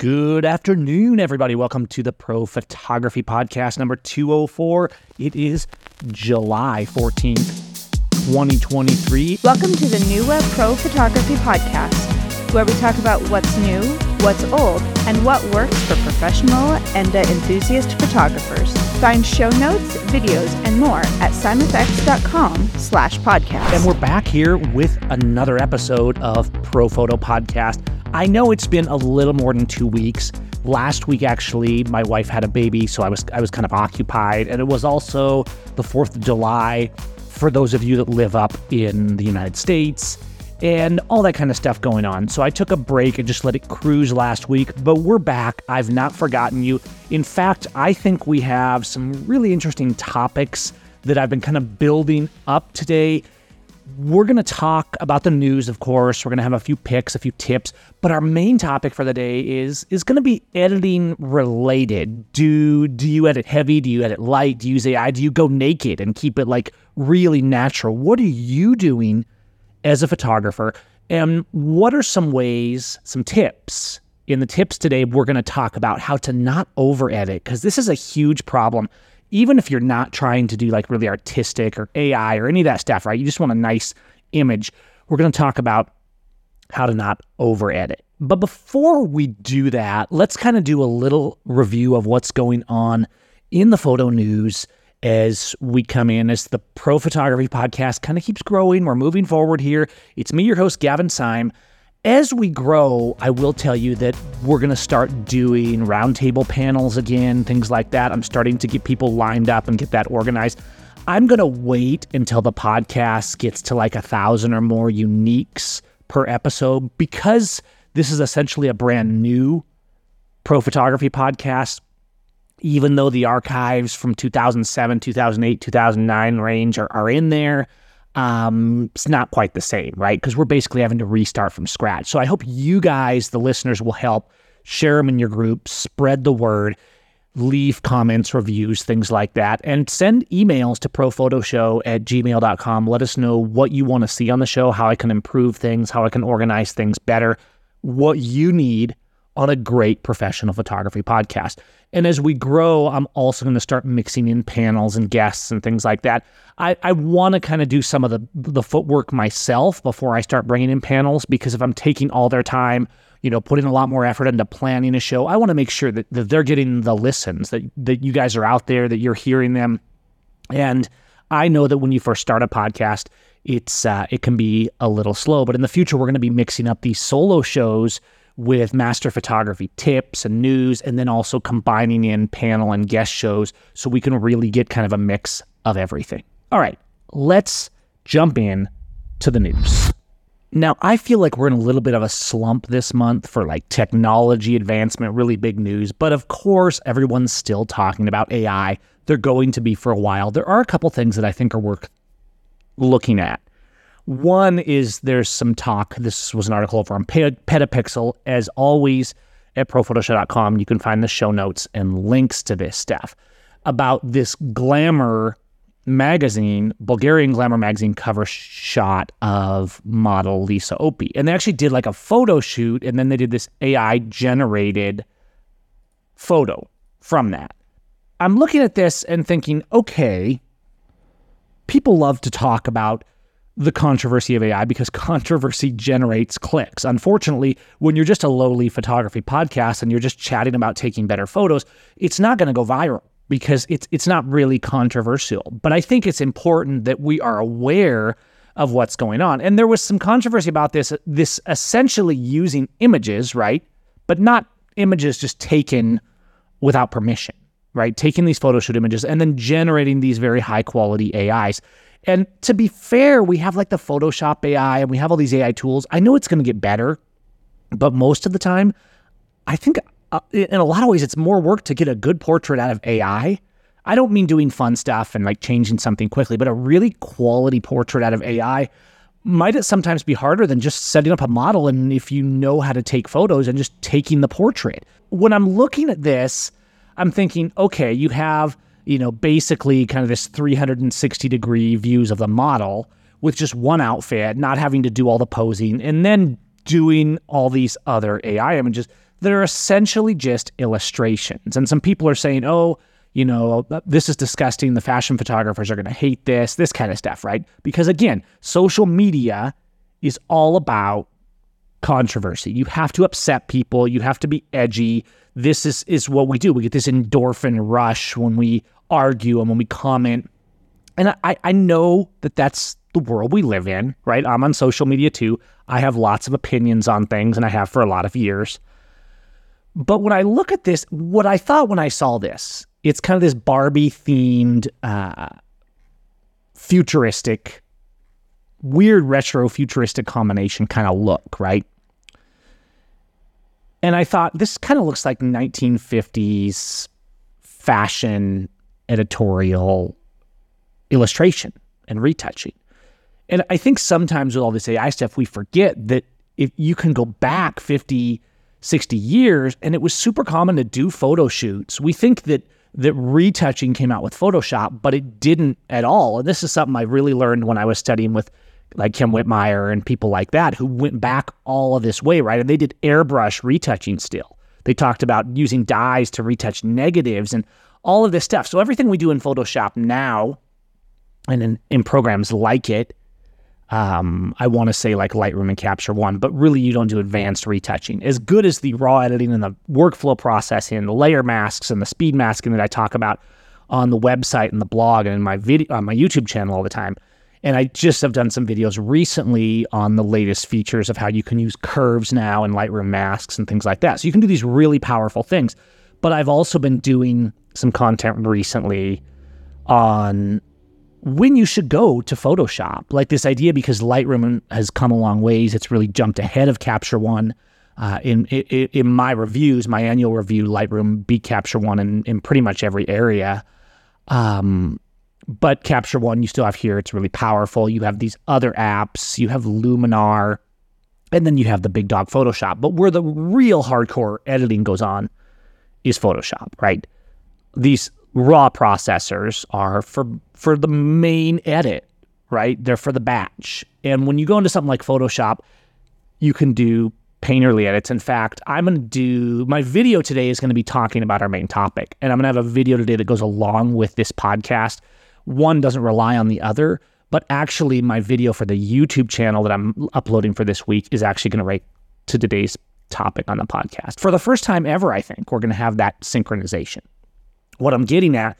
Good afternoon, everybody. Welcome to the Pro Photography Podcast number 204. It is July 14th, 2023. Welcome to the New Web Pro Photography Podcast, where we talk about what's new, what's old, and what works for professional and enthusiast photographers. Find show notes, videos, and more at seimfx.com slash podcast. And we're back here with another episode of Pro Photo Podcast. I know it's been a little more than two weeks. Last week, actually, my wife had a baby, so I was I was kind of occupied, and it was also the Fourth of July for those of you that live up in the United States, and all that kind of stuff going on. So I took a break and just let it cruise last week, but we're back. I've not forgotten you. In fact, I think we have some really interesting topics that I've been kind of building up today we're going to talk about the news, of course. We're going to have a few picks, a few tips, but our main topic for the day is is going to be editing related. Do do you edit heavy? Do you edit light? Do you use AI? Do you go naked and keep it like really natural? What are you doing as a photographer? And what are some ways, some tips? In the tips today, we're going to talk about how to not over edit because this is a huge problem even if you're not trying to do like really artistic or AI or any of that stuff, right? You just want a nice image. We're going to talk about how to not over edit. But before we do that, let's kind of do a little review of what's going on in the photo news as we come in as the Pro Photography Podcast kind of keeps growing. We're moving forward here. It's me, your host, Gavin Seim. As we grow, I will tell you that we're going to start doing roundtable panels again, things like that. I'm starting to get people lined up and get that organized. I'm going to wait until the podcast gets to like a thousand or more uniques per episode because this is essentially a brand new pro photography podcast. Even though the archives from 2007, 2008, 2009 range are, are in there, um, it's not quite the same, right? Because we're basically having to restart from scratch. So I hope you guys, the listeners, will help share them in your group, spread the word, leave comments, reviews, things like that, and send emails to prophotoshow at gmail.com. Let us know what you want to see on the show, how I can improve things, how I can organize things better, what you need on a great professional photography podcast. And as we grow, I'm also going to start mixing in panels and guests and things like that. I, I want to kind of do some of the the footwork myself before I start bringing in panels because if I'm taking all their time, you know, putting a lot more effort into planning a show, I want to make sure that, that they're getting the listens, that that you guys are out there, that you're hearing them. And I know that when you first start a podcast, it's uh, it can be a little slow, but in the future we're going to be mixing up these solo shows with master photography tips and news, and then also combining in panel and guest shows so we can really get kind of a mix of everything. All right, let's jump in to the news. Now, I feel like we're in a little bit of a slump this month for like technology advancement, really big news. But of course, everyone's still talking about AI. They're going to be for a while. There are a couple things that I think are worth looking at. One is there's some talk. This was an article from Petapixel. As always, at prophotoshow.com, you can find the show notes and links to this stuff about this glamour magazine, Bulgarian glamour magazine cover shot of model Lisa Opie. And they actually did like a photo shoot and then they did this AI generated photo from that. I'm looking at this and thinking, okay, people love to talk about the controversy of AI because controversy generates clicks. Unfortunately, when you're just a lowly photography podcast and you're just chatting about taking better photos, it's not going to go viral because it's it's not really controversial. But I think it's important that we are aware of what's going on. And there was some controversy about this this essentially using images, right? But not images just taken without permission, right? Taking these photo shoot images and then generating these very high quality AIs. And to be fair, we have like the Photoshop AI and we have all these AI tools. I know it's going to get better, but most of the time, I think uh, in a lot of ways, it's more work to get a good portrait out of AI. I don't mean doing fun stuff and like changing something quickly, but a really quality portrait out of AI might it sometimes be harder than just setting up a model and if you know how to take photos and just taking the portrait. When I'm looking at this, I'm thinking, okay, you have you know, basically kind of this 360 degree views of the model with just one outfit, not having to do all the posing, and then doing all these other AI images. that are essentially just illustrations. And some people are saying, oh, you know, this is disgusting. The fashion photographers are going to hate this, this kind of stuff, right? Because again, social media is all about controversy. You have to upset people, you have to be edgy. This is, is what we do. We get this endorphin rush when we argue and when we comment. And I, I know that that's the world we live in, right? I'm on social media too. I have lots of opinions on things, and I have for a lot of years. But when I look at this, what I thought when I saw this, it's kind of this Barbie themed, uh, futuristic, weird retro futuristic combination kind of look, right? And I thought this kind of looks like 1950s fashion editorial illustration and retouching. And I think sometimes with all this AI stuff, we forget that if you can go back 50, 60 years and it was super common to do photo shoots. We think that that retouching came out with Photoshop, but it didn't at all. And this is something I really learned when I was studying with like Kim Whitmire and people like that who went back all of this way, right? And they did airbrush retouching still. They talked about using dyes to retouch negatives and all of this stuff. So everything we do in Photoshop now and in, in programs like it um, I want to say like Lightroom and Capture One, but really you don't do advanced retouching. As good as the raw editing and the workflow processing, the layer masks and the speed masking that I talk about on the website and the blog and in my video on my YouTube channel all the time. And I just have done some videos recently on the latest features of how you can use curves now and Lightroom masks and things like that. So you can do these really powerful things. But I've also been doing some content recently on when you should go to Photoshop. Like this idea, because Lightroom has come a long ways, it's really jumped ahead of Capture One. Uh, in, in, in my reviews, my annual review, Lightroom beat Capture One in, in pretty much every area. Um, but Capture One, you still have here. It's really powerful. You have these other apps. You have Luminar, and then you have the big dog Photoshop. But where the real hardcore editing goes on is Photoshop, right? These raw processors are for for the main edit, right? They're for the batch. And when you go into something like Photoshop, you can do painterly edits. In fact, I'm going to do my video today is going to be talking about our main topic. And I'm going to have a video today that goes along with this podcast. One doesn't rely on the other, but actually my video for the YouTube channel that I'm uploading for this week is actually going to write to today's topic on the podcast. For the first time ever, I think we're going to have that synchronization. What I'm getting at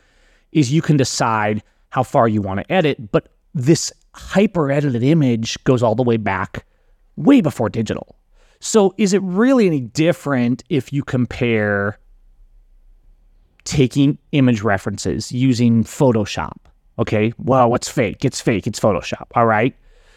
is you can decide how far you want to edit, but this hyper edited image goes all the way back way before digital. So is it really any different if you compare taking image references using Photoshop? Okay, well, what's fake? It's fake. It's Photoshop. All right.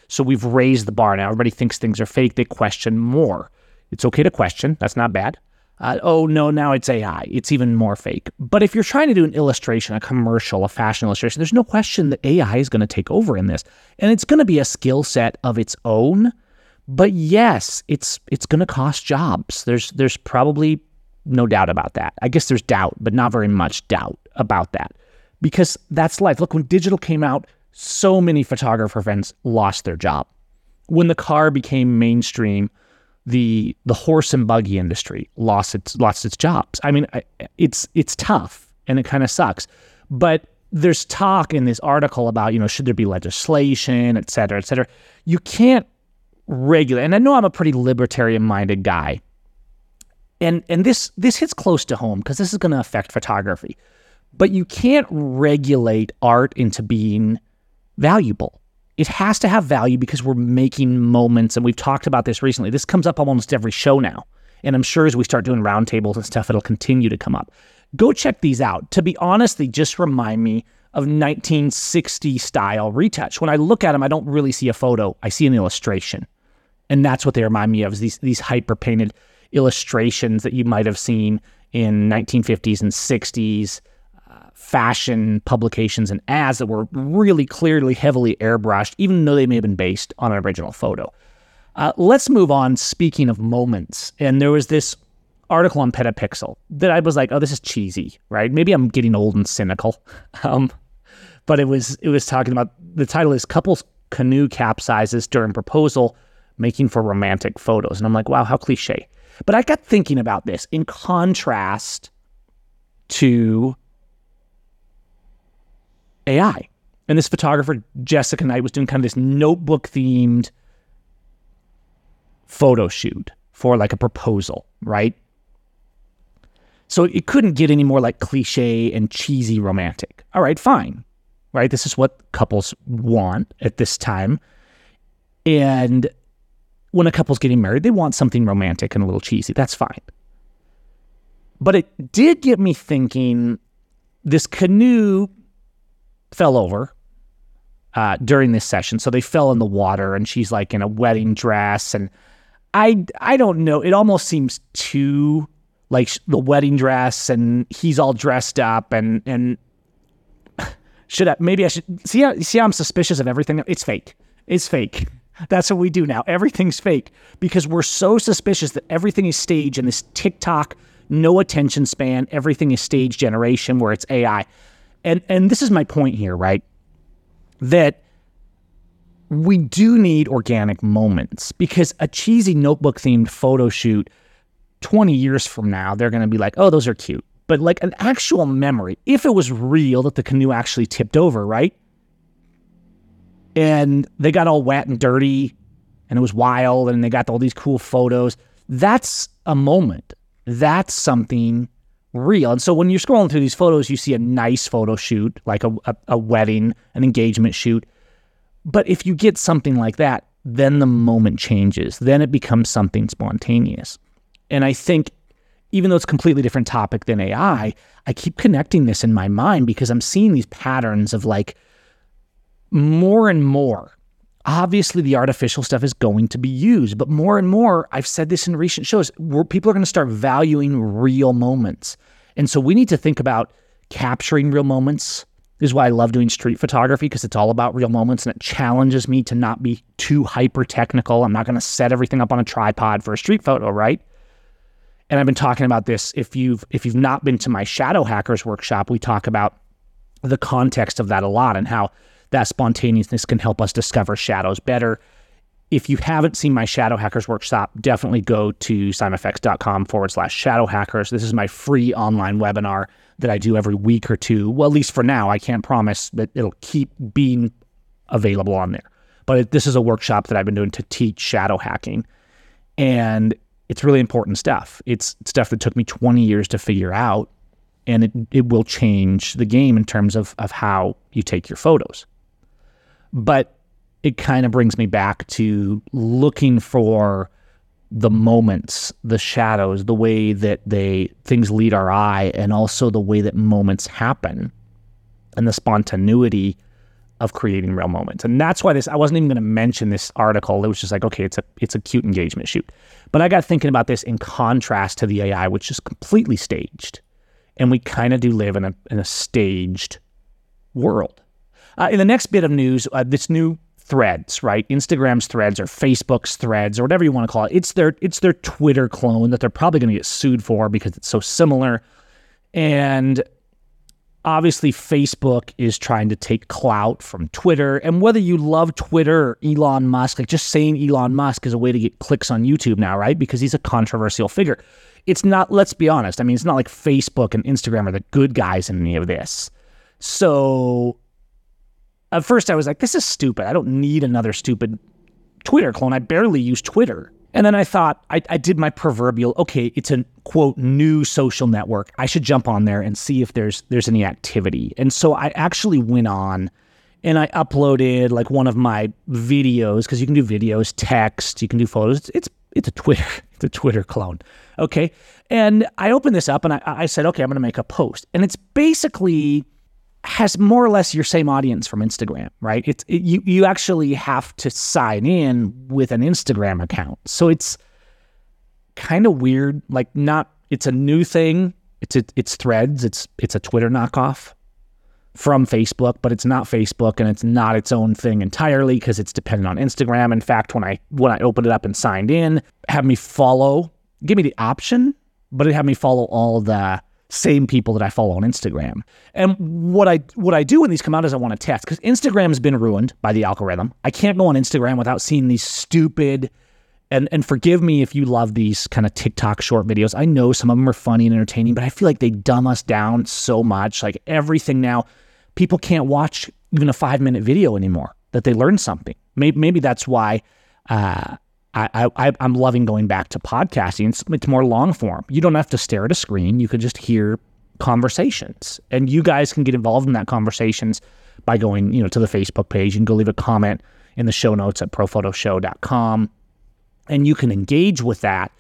So we've raised the bar now. Everybody thinks things are fake. They question more. It's okay to question. That's not bad uh, oh no, now it's AI. It's even more fake. But if you're trying to do an illustration, a commercial, a fashion illustration, there's no question that AI is going to take over in this, and it's going to be a skill set of its own. But yes, it's it's going to cost jobs. There's there's probably no doubt about that. I guess there's doubt, but not very much doubt about that, because that's life. Look, when digital came out, so many photographer friends lost their job. When the car became mainstream, the the horse and buggy industry lost its lost its jobs. I mean, it's it's tough and it kind of sucks, but there's talk in this article about you know should there be legislation, et cetera, et cetera. You can't regulate, and I know I'm a pretty libertarian minded guy, and and this this hits close to home because this is going to affect photography, but you can't regulate art into being valuable it has to have value because we're making moments. And we've talked about this recently. This comes up almost every show now. And I'm sure as we start doing roundtables and stuff, it'll continue to come up. Go check these out. To be honest, they just remind me of 1960 style retouch. When I look at them, I don't really see a photo, I see an illustration. And that's what they remind me of is these, these hyper painted illustrations that you might have seen in 1950s and 60s fashion publications and ads that were really clearly heavily airbrushed, even though they may have been based on an original photo. Uh, let's move on. Speaking of moments, and there was this article on Petapixel that I was like, "Oh, this is cheesy, right?" Maybe I'm getting old and cynical, um, but it was it was talking about the title is "Couples Canoe Capsizes During Proposal, Making for Romantic Photos," and I'm like, "Wow, how cliche." But I got thinking about this in contrast to AI. And this photographer, Jessica Knight, was doing kind of this notebook themed photo shoot for like a proposal, right? So it couldn't get any more like cliche and cheesy romantic. All right, fine. Right? This is what couples want at this time. And when a couple's getting married, they want something romantic and a little cheesy. That's fine. But it did get me thinking this canoe fell over uh, during this session. So they fell in the water and she's like in a wedding dress. And I, I don't know. It almost seems too like the wedding dress and he's all dressed up and, and should I, maybe I should see how, see how I'm suspicious of everything. It's fake. It's fake. That's what we do now. Everything's fake because we're so suspicious that everything is staged in this TikTok, no attention span, everything is stage generation where it's AI. And and this is my point here, right? That we do need organic moments because a cheesy notebook themed photo shoot 20 years from now, they're going to be like, oh, those are cute. But like an actual memory, if it was real that the canoe actually tipped over, right? And they got all wet and dirty and it was wild and they got all these cool photos. That's a moment. That's something real. And so when you're scrolling through these photos, you see a nice photo shoot, like a, a, a wedding, an engagement shoot. But if you get something like that, then the moment changes. Then it becomes something spontaneous. And I think even though it's a completely different topic than AI, I keep connecting this in my mind because I'm seeing these patterns of like more and more. Obviously, the artificial stuff is going to be used, but more and more, I've said this in recent shows, where people are going to start valuing real moments. And so we need to think about capturing real moments. This is why I love doing street photography because it's all about real moments and it challenges me to not be too hyper technical. I'm not going to set everything up on a tripod for a street photo, right? And I've been talking about this. If you've if you've not been to my Shadow Hackers workshop, we talk about the context of that a lot and how that spontaneousness can help us discover shadows better. If you haven't seen my Shadow Hackers workshop, definitely go to seimfx.com forward slash shadow hackers. This is my free online webinar that I do every week or two. Well, at least for now, I can't promise that it'll keep being available on there. But this is a workshop that I've been doing to teach shadow hacking. And it's really important stuff. It's stuff that took me 20 years to figure out. And it, it will change the game in terms of, of how you take your photos. But it kind of brings me back to looking for the moments, the shadows, the way that they things lead our eye, and also the way that moments happen, and the spontaneity of creating real moments. And that's why this I wasn't even going to mention this article. It was just like, okay, it's a it's a cute engagement shoot. But I got thinking about this in contrast to the AI, which is completely staged, and we kind of do live in a in a staged world. Uh, in the next bit of news, uh, this new threads, right? Instagram's threads or Facebook's threads or whatever you want to call it. It's their it's their Twitter clone that they're probably going to get sued for because it's so similar. And obviously Facebook is trying to take clout from Twitter. And whether you love Twitter or Elon Musk, like just saying Elon Musk is a way to get clicks on YouTube now, right? Because he's a controversial figure. It's not, let's be honest. I mean, it's not like Facebook and Instagram are the good guys in any of this. So at first I was like, this is stupid. I don't need another stupid Twitter clone. I barely use Twitter. And then I thought, I, I did my proverbial, okay, it's a quote new social network. I should jump on there and see if there's there's any activity. And so I actually went on and I uploaded like one of my videos because you can do videos, text, you can do photos. It's, it's it's a Twitter, it's a Twitter clone. Okay. And I opened this up and I, I said, okay, I'm gonna make a post. And it's basically has more or less your same audience from Instagram, right? It's it, you you actually have to sign in with an Instagram account. So it's kind of weird, like not it's a new thing. It's it, it's Threads, it's it's a Twitter knockoff from Facebook, but it's not Facebook and it's not its own thing entirely because it's dependent on Instagram. In fact, when I when I opened it up and signed in, have me follow, give me the option, but it had me follow all the same people that I follow on Instagram. And what I what I do when these come out is I want to test because Instagram has been ruined by the algorithm. I can't go on Instagram without seeing these stupid And and forgive me if you love these kind of TikTok short videos. I know some of them are funny and entertaining, but I feel like they dumb us down so much. Like everything now, people can't watch even a five minute video anymore that they learn something. Maybe maybe that's why uh, I, I I'm loving going back to podcasting. It's, it's more long form. You don't have to stare at a screen. You could just hear conversations, and you guys can get involved in that conversations by going you know to the Facebook page. You can go leave a comment in the show notes at prophotoshow.com, and you can engage with that.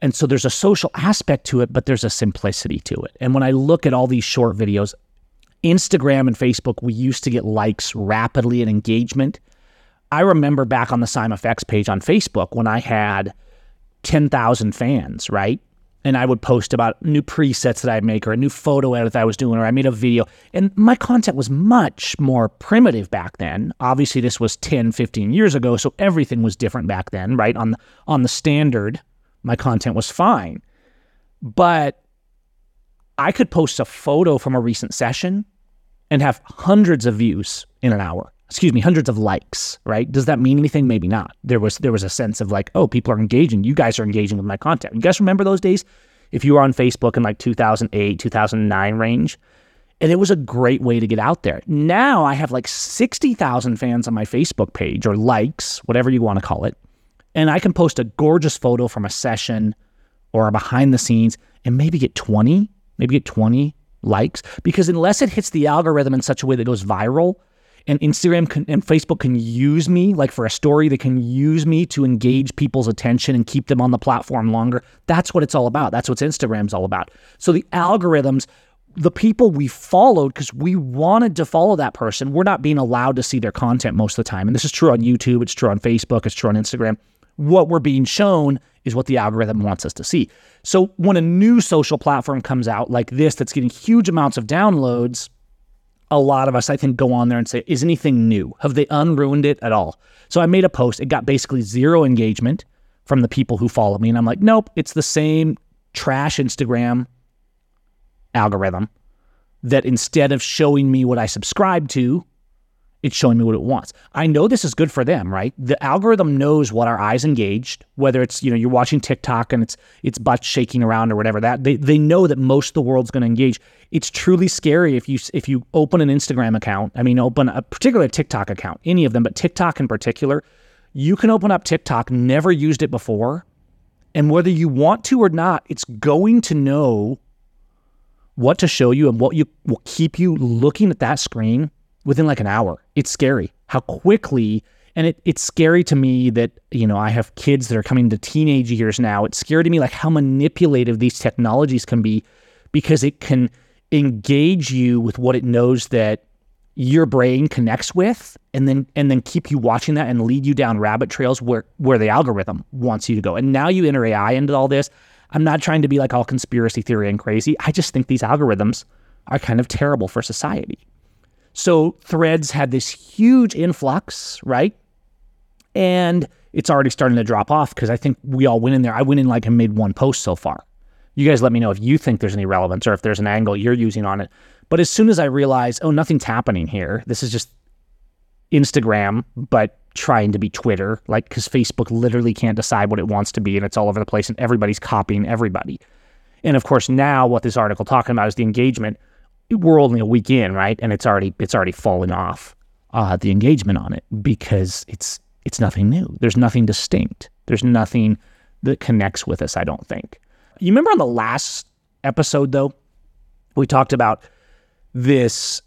And so there's a social aspect to it, but there's a simplicity to it. And when I look at all these short videos, Instagram and Facebook, we used to get likes rapidly and engagement. I remember back on the SeimFX page on Facebook when I had 10,000 fans, right? And I would post about new presets that I'd make or a new photo edit that I was doing, or I made a video. And my content was much more primitive back then. Obviously, this was 10, 15 years ago, so everything was different back then, right? On the, on the standard, my content was fine. But I could post a photo from a recent session and have hundreds of views in an hour. Excuse me, hundreds of likes, right? Does that mean anything? Maybe not. There was there was a sense of like, oh, people are engaging. You guys are engaging with my content. You guys remember those days? If you were on Facebook in like 2008, 2009 range, and it was a great way to get out there. Now I have like 60,000 fans on my Facebook page or likes, whatever you want to call it. And I can post a gorgeous photo from a session or a behind the scenes and maybe get 20, maybe get 20 likes because unless it hits the algorithm in such a way that goes viral and Instagram can, and Facebook can use me like for a story they can use me to engage people's attention and keep them on the platform longer. That's what it's all about. That's what Instagram's all about. So the algorithms the people we followed because we wanted to follow that person we're not being allowed to see their content most of the time. And this is true on YouTube it's true on Facebook it's true on Instagram. What we're being shown is what the algorithm wants us to see. So when a new social platform comes out like this that's getting huge amounts of downloads, a lot of us, I think, go on there and say, is anything new? Have they unruined it at all? So I made a post. It got basically zero engagement from the people who follow me. And I'm like, nope, it's the same trash Instagram algorithm that instead of showing me what I subscribe to, it's showing me what it wants. I know this is good for them, right? The algorithm knows what our eyes engaged, whether it's, you know, you're watching TikTok and it's it's butt shaking around or whatever that they, they know that most of the world's going to engage. It's truly scary if you if you open an Instagram account, I mean open a particular TikTok account, any of them, but TikTok in particular, you can open up TikTok, never used it before, and whether you want to or not, it's going to know what to show you and what you will keep you looking at that screen within like an hour. It's scary how quickly, and it, it's scary to me that, you know, I have kids that are coming to teenage years now. It's scary to me like how manipulative these technologies can be because it can engage you with what it knows that your brain connects with and then and then keep you watching that and lead you down rabbit trails where where the algorithm wants you to go. And now you enter AI into all this. I'm not trying to be like all conspiracy theory and crazy. I just think these algorithms are kind of terrible for society. So threads had this huge influx, right? And it's already starting to drop off because I think we all went in there. I went in like and made one post so far. You guys let me know if you think there's any relevance or if there's an angle you're using on it. But as soon as I realized, oh, nothing's happening here, this is just Instagram, but trying to be Twitter, like because Facebook literally can't decide what it wants to be and it's all over the place and everybody's copying everybody. And of course, now what this article talking about is the engagement we're only a week in, right? And it's already it's already fallen off uh, the engagement on it because it's it's nothing new. There's nothing distinct. There's nothing that connects with us. I don't think. You remember on the last episode though, we talked about this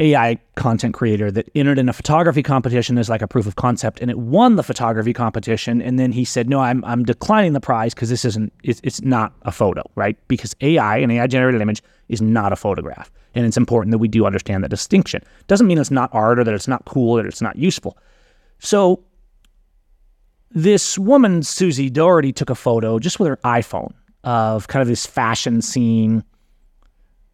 AI content creator that entered in a photography competition as like a proof of concept, and it won the photography competition. And then he said, "No, I'm I'm declining the prize because this isn't it's, it's not a photo, right? Because AI, an AI generated image, is not a photograph, and it's important that we do understand that distinction. Doesn't mean it's not art or that it's not cool or that it's not useful. So this woman, Susie Doherty, took a photo just with her iPhone of kind of this fashion scene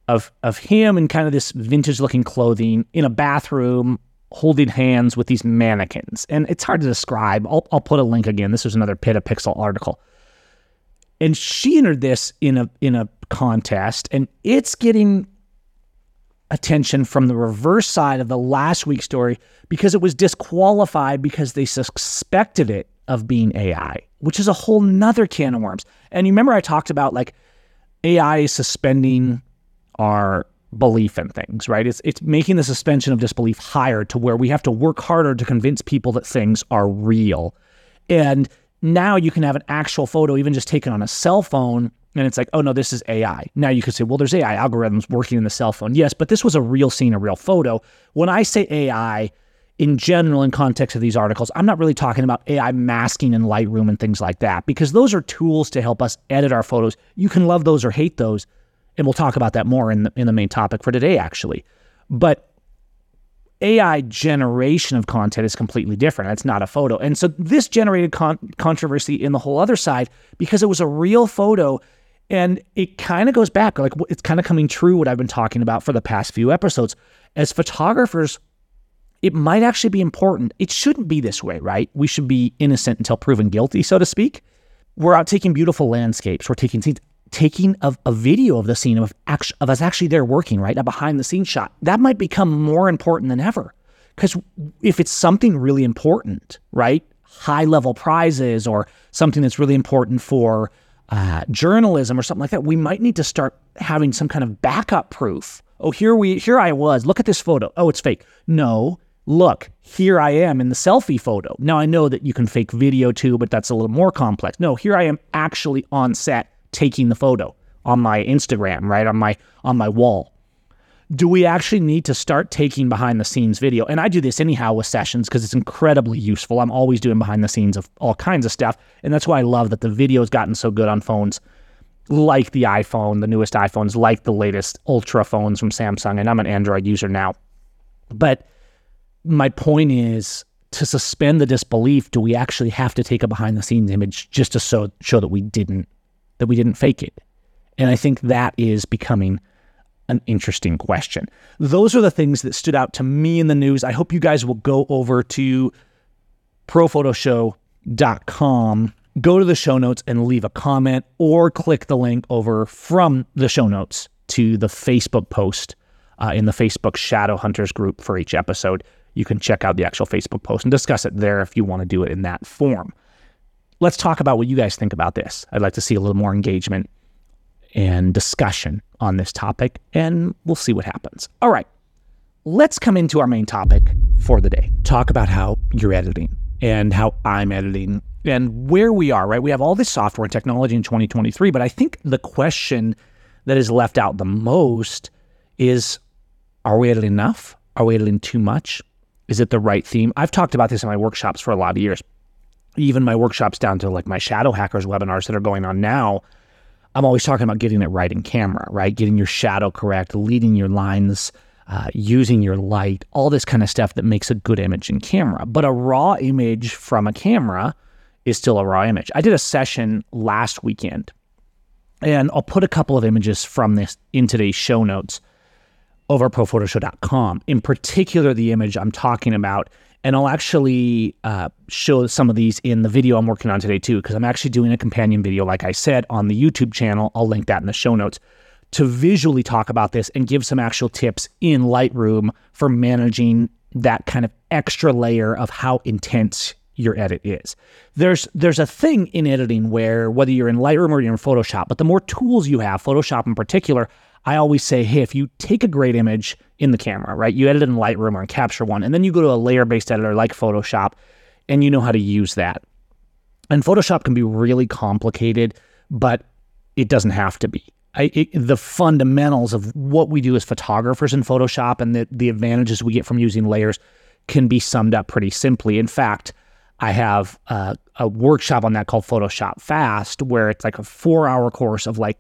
of of him in kind of this vintage looking clothing in a bathroom holding hands with these mannequins. And it's hard to describe. I'll, I'll put a link again. This was another Pixel article. And she entered this in a in a contest, and it's getting attention from the reverse side of the last week's story because it was disqualified because they suspected it of being AI, which is a whole nother can of worms. And you remember I talked about like AI suspending our belief in things, right? It's it's making the suspension of disbelief higher to where we have to work harder to convince people that things are real. And now you can have an actual photo, even just taken on a cell phone, and it's like, oh no, this is AI. Now you could say, well, there's AI algorithms working in the cell phone. Yes, but this was a real scene, a real photo. When I say AI, in general, in context of these articles, I'm not really talking about AI masking in Lightroom and things like that, because those are tools to help us edit our photos. You can love those or hate those, and we'll talk about that more in the, in the main topic for today, actually. But AI generation of content is completely different. It's not a photo. And so this generated con- controversy in the whole other side because it was a real photo. And it kind of goes back, like it's kind of coming true what I've been talking about for the past few episodes. As photographers, it might actually be important. It shouldn't be this way, right? We should be innocent until proven guilty, so to speak. We're out taking beautiful landscapes. We're taking scenes taking a, a video of the scene of, act- of us actually there working, right? A behind the scenes shot. That might become more important than ever. Because if it's something really important, right? High level prizes or something that's really important for uh, journalism or something like that, we might need to start having some kind of backup proof. Oh, here we here I was. Look at this photo. Oh, it's fake. No, look, here I am in the selfie photo. Now I know that you can fake video too, but that's a little more complex. No, here I am actually on set taking the photo on my Instagram, right? On my on my wall. Do we actually need to start taking behind the scenes video? And I do this anyhow with sessions because it's incredibly useful. I'm always doing behind the scenes of all kinds of stuff. And that's why I love that the video's gotten so good on phones like the iPhone, the newest iPhones, like the latest Ultra phones from Samsung. And I'm an Android user now. But my point is to suspend the disbelief, do we actually have to take a behind the scenes image just to show, show that we didn't that we didn't fake it? And I think that is becoming an interesting question. Those are the things that stood out to me in the news. I hope you guys will go over to prophotoshow.com, go to the show notes and leave a comment or click the link over from the show notes to the Facebook post uh, in the Facebook Shadow Hunters group for each episode. You can check out the actual Facebook post and discuss it there if you want to do it in that form let's talk about what you guys think about this. I'd like to see a little more engagement and discussion on this topic, and we'll see what happens. All right, let's come into our main topic for the day. Talk about how you're editing and how I'm editing and where we are, right? We have all this software and technology in 2023, but I think the question that is left out the most is are we editing enough? Are we editing too much? Is it the right theme? I've talked about this in my workshops for a lot of years even my workshops down to like my shadow hackers webinars that are going on now, I'm always talking about getting it right in camera, right? Getting your shadow correct, leading your lines, uh, using your light, all this kind of stuff that makes a good image in camera. But a raw image from a camera is still a raw image. I did a session last weekend, and I'll put a couple of images from this in today's show notes over prophotoshow.com. In particular, the image I'm talking about and I'll actually uh, show some of these in the video I'm working on today, too, because I'm actually doing a companion video, like I said, on the YouTube channel. I'll link that in the show notes to visually talk about this and give some actual tips in Lightroom for managing that kind of extra layer of how intense your edit is. There's there's a thing in editing where whether you're in Lightroom or you're in Photoshop, but the more tools you have, Photoshop in particular, I always say, hey, if you take a great image in the camera, right, you edit it in Lightroom or in Capture One, and then you go to a layer based editor like Photoshop and you know how to use that. And Photoshop can be really complicated, but it doesn't have to be. I, it, the fundamentals of what we do as photographers in Photoshop and the, the advantages we get from using layers can be summed up pretty simply. In fact, I have a, a workshop on that called Photoshop Fast, where it's like a four hour course of like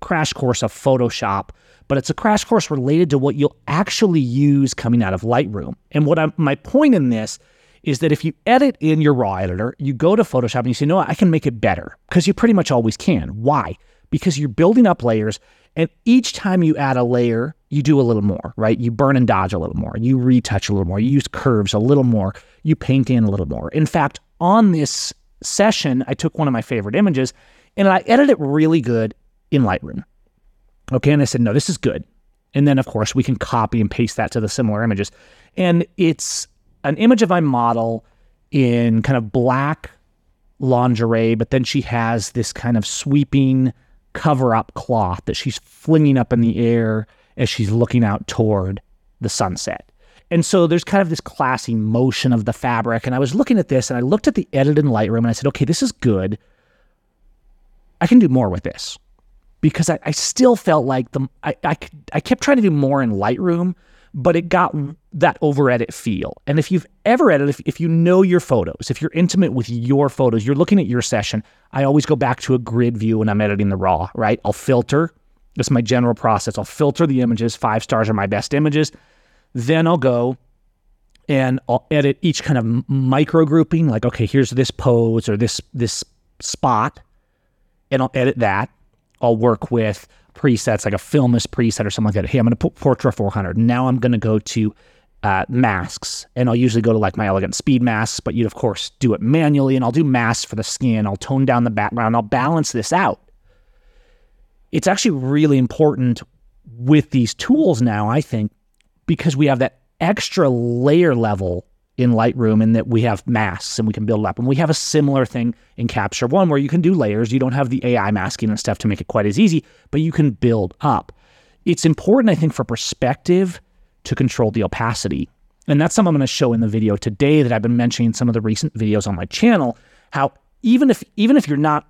crash course of Photoshop, but it's a crash course related to what you'll actually use coming out of Lightroom. And what I'm, my point in this is that if you edit in your raw editor, you go to Photoshop and you say, no, I can make it better because you pretty much always can. Why? Because you're building up layers and each time you add a layer, you do a little more, right? You burn and dodge a little more. You retouch a little more. You use curves a little more. You paint in a little more. In fact, on this session, I took one of my favorite images and I edited it really good in Lightroom. Okay. And I said, no, this is good. And then, of course, we can copy and paste that to the similar images. And it's an image of my model in kind of black lingerie, but then she has this kind of sweeping cover up cloth that she's flinging up in the air as she's looking out toward the sunset. And so there's kind of this classy motion of the fabric. And I was looking at this and I looked at the edit in Lightroom and I said, okay, this is good. I can do more with this because I, I still felt like the I, I, I kept trying to do more in Lightroom, but it got that over edit feel. And if you've ever edited, if, if you know your photos, if you're intimate with your photos, you're looking at your session, I always go back to a grid view when I'm editing the raw, right? I'll filter. That's my general process. I'll filter the images. Five stars are my best images. Then I'll go and I'll edit each kind of micro grouping, like, okay, here's this pose or this this spot, and I'll edit that. I'll work with presets like a Filmist preset or something like that. Hey, I'm going to put Portra 400. Now I'm going to go to uh, masks, and I'll usually go to like my elegant speed masks, but you'd of course do it manually, and I'll do masks for the skin. I'll tone down the background. I'll balance this out. It's actually really important with these tools now, I think, because we have that extra layer level in Lightroom and that we have masks and we can build up. And we have a similar thing in Capture One where you can do layers. You don't have the AI masking and stuff to make it quite as easy, but you can build up. It's important, I think, for perspective to control the opacity. And that's something I'm going to show in the video today that I've been mentioning in some of the recent videos on my channel. How even if even if you're not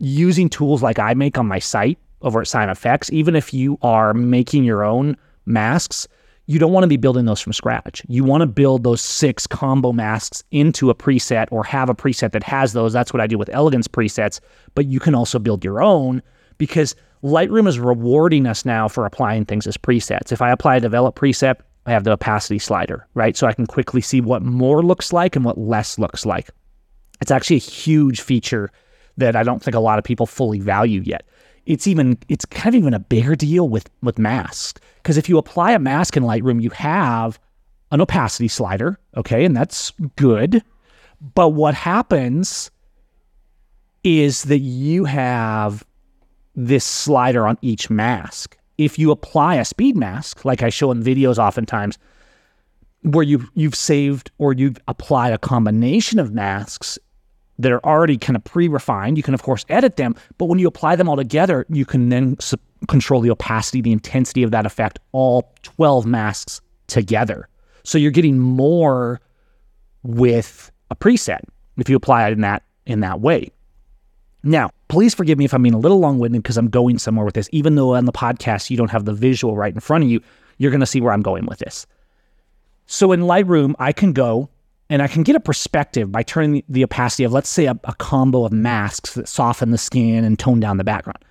using tools like I make on my site over at SeimFX, even if you are making your own masks, you don't want to be building those from scratch. You want to build those six combo masks into a preset or have a preset that has those. That's what I do with Elegance presets, but you can also build your own because Lightroom is rewarding us now for applying things as presets. If I apply a develop preset, I have the opacity slider, right? So I can quickly see what more looks like and what less looks like. It's actually a huge feature that I don't think a lot of people fully value yet it's even it's kind of even a bigger deal with with masks because if you apply a mask in Lightroom, you have an opacity slider, okay, and that's good. But what happens is that you have this slider on each mask. If you apply a speed mask, like I show in videos oftentimes, where you've you've saved or you've applied a combination of masks, that are already kind of pre-refined. You can of course edit them, but when you apply them all together, you can then su- control the opacity, the intensity of that effect, all 12 masks together. So you're getting more with a preset if you apply it in that in that way. Now, please forgive me if I'm being a little long-winded because I'm going somewhere with this. Even though on the podcast you don't have the visual right in front of you, you're going to see where I'm going with this. So in Lightroom, I can go and I can get a perspective by turning the, opacity of, let's say, a, a, combo of masks that soften the skin and tone down the background.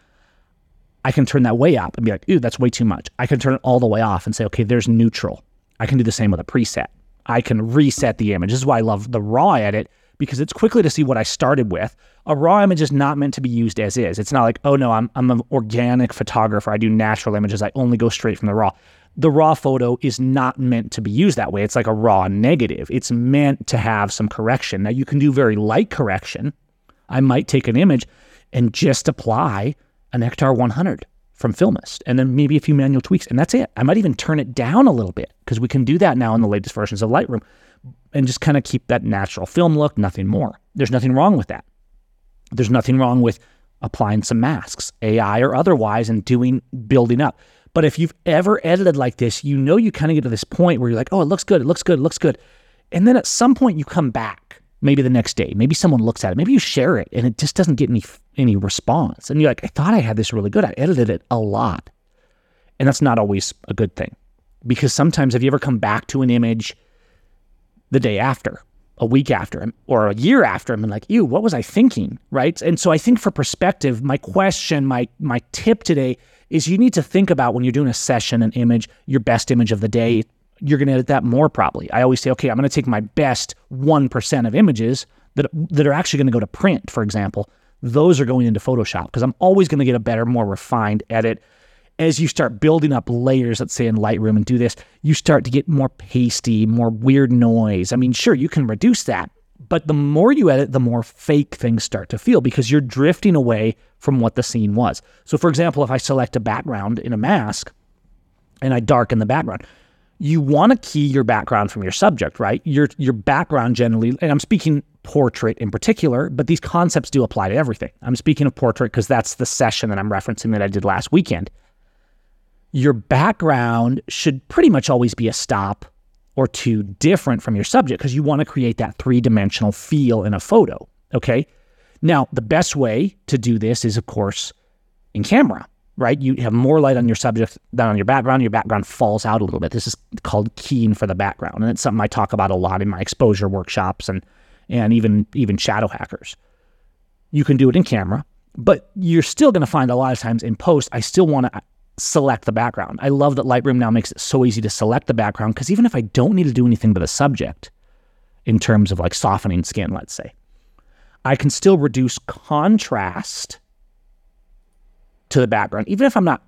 I can turn that way up and be like, ooh, that's way too much. I can turn it all the way off and say, okay, there's neutral. I can do the same with a preset. I can reset the image. This is why I love the raw edit because it's quickly to see what I started with. A raw image is not meant to be used as is. It's not like, oh no, I'm, I'm an organic photographer. I do natural images. I only go straight from the raw the raw photo is not meant to be used that way. It's like a raw negative. It's meant to have some correction. Now, you can do very light correction. I might take an image and just apply an Ektar 100 from Filmist and then maybe a few manual tweaks, and that's it. I might even turn it down a little bit because we can do that now in the latest versions of Lightroom and just kind of keep that natural film look, nothing more. There's nothing wrong with that. There's nothing wrong with applying some masks, AI or otherwise, and doing building up. But if you've ever edited like this, you know you kind of get to this point where you're like, oh, it looks good, it looks good, it looks good. And then at some point you come back, maybe the next day, maybe someone looks at it, maybe you share it and it just doesn't get any any response. And you're like, I thought I had this really good. I edited it a lot. And that's not always a good thing. Because sometimes have you ever come back to an image the day after, a week after, him or a year after, him and like, ew, what was I thinking? Right. And so I think for perspective, my question, my my tip today is you need to think about when you're doing a session, an image, your best image of the day. You're to edit that more probably. I always say, okay, I'm to take my best 1% of images that, that are actually to go to print, for example. Those are going into Photoshop because I'm always to get a better, more refined edit. As you start building up layers, let's say in Lightroom and do this, you start to get more pasty, more weird noise. I mean, sure, you can reduce that, but the more you edit, the more fake things start to feel because you're drifting away from what the scene was. So, for example, if I select a background in a mask and I darken the background, you want to key your background from your subject, right? Your your background generally, and I'm speaking portrait in particular, but these concepts do apply to everything. I'm speaking of portrait because that's the session that I'm referencing that I did last weekend. Your background should pretty much always be a stop or two different from your subject because you want to create that three dimensional feel in a photo. Okay. Now, the best way to do this is, of course, in camera, right? You have more light on your subject than on your background. Your background falls out a little bit. This is called keying for the background. And it's something I talk about a lot in my exposure workshops and and even even shadow hackers. You can do it in camera, but you're still going to find a lot of times in post, I still want to select the background. I love that Lightroom now makes it so easy to select the background because even if I don't need to do anything to the subject in terms of like softening skin, let's say, I can still reduce contrast to the background. Even if I'm not